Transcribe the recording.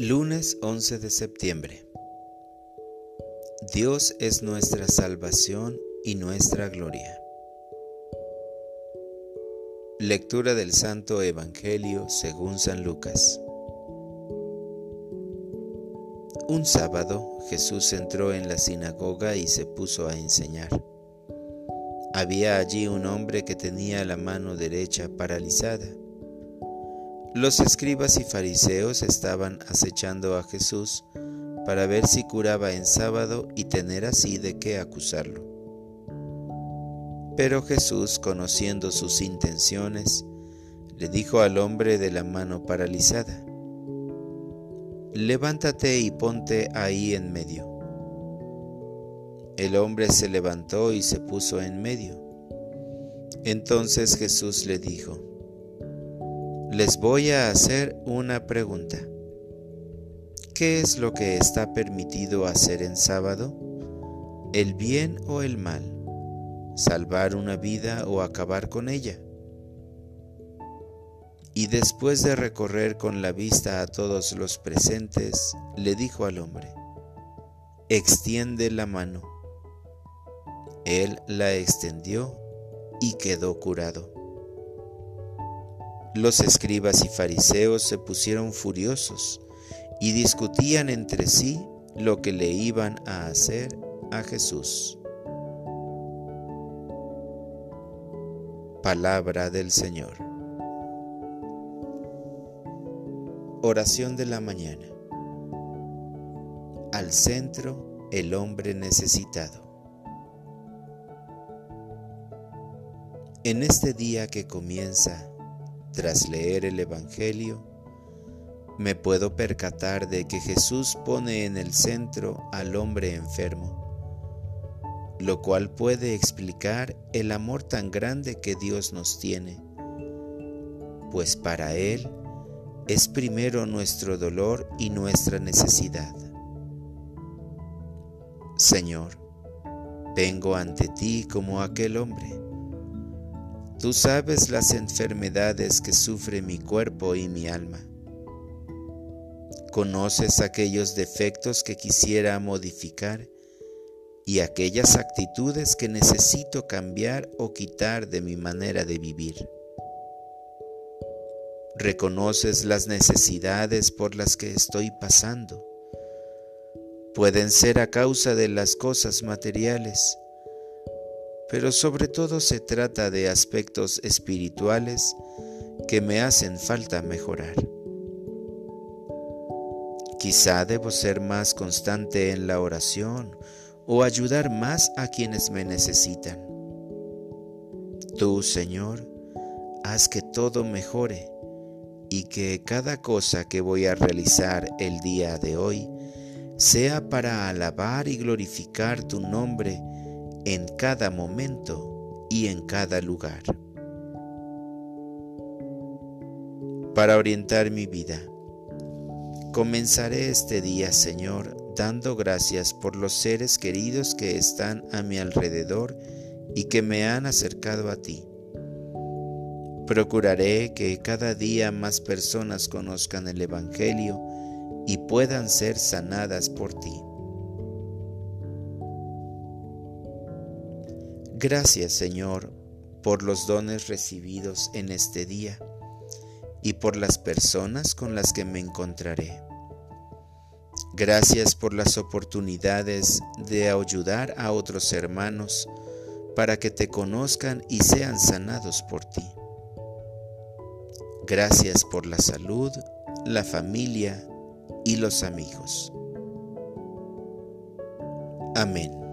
Lunes 11 de septiembre. Dios es nuestra salvación y nuestra gloria. Lectura del Santo Evangelio según San Lucas. Un sábado Jesús entró en la sinagoga y se puso a enseñar. Había allí un hombre que tenía la mano derecha paralizada los escribas y fariseos estaban acechando a Jesús para ver si curaba en sábado y tener así de qué acusarlo. Pero Jesús, conociendo sus intenciones, le dijo al hombre de la mano paralizada, Levántate y ponte ahí en medio. El hombre se levantó y se puso en medio. Entonces Jesús le dijo, les voy a hacer una pregunta. ¿Qué es lo que está permitido hacer en sábado? ¿El bien o el mal? ¿Salvar una vida o acabar con ella? Y después de recorrer con la vista a todos los presentes, le dijo al hombre, extiende la mano. Él la extendió y quedó curado. Los escribas y fariseos se pusieron furiosos y discutían entre sí lo que le iban a hacer a Jesús. Palabra del Señor. Oración de la mañana. Al centro, el hombre necesitado. En este día que comienza tras leer el Evangelio, me puedo percatar de que Jesús pone en el centro al hombre enfermo, lo cual puede explicar el amor tan grande que Dios nos tiene, pues para Él es primero nuestro dolor y nuestra necesidad. Señor, vengo ante ti como aquel hombre Tú sabes las enfermedades que sufre mi cuerpo y mi alma. Conoces aquellos defectos que quisiera modificar y aquellas actitudes que necesito cambiar o quitar de mi manera de vivir. Reconoces las necesidades por las que estoy pasando. Pueden ser a causa de las cosas materiales, pero sobre todo se trata de aspectos espirituales que me hacen falta mejorar. Quizá debo ser más constante en la oración o ayudar más a quienes me necesitan. Tú, Señor, haz que todo mejore y que cada cosa que voy a realizar el día de hoy sea para alabar y glorificar tu nombre en cada momento y en cada lugar. Para orientar mi vida, comenzaré este día, Señor, dando gracias por los seres queridos que están a mi alrededor y que me han acercado a ti. Procuraré que cada día más personas conozcan el Evangelio y puedan ser sanadas por ti. Gracias Señor por los dones recibidos en este día y por las personas con las que me encontraré. Gracias por las oportunidades de ayudar a otros hermanos para que te conozcan y sean sanados por ti. Gracias por la salud, la familia y los amigos. Amén.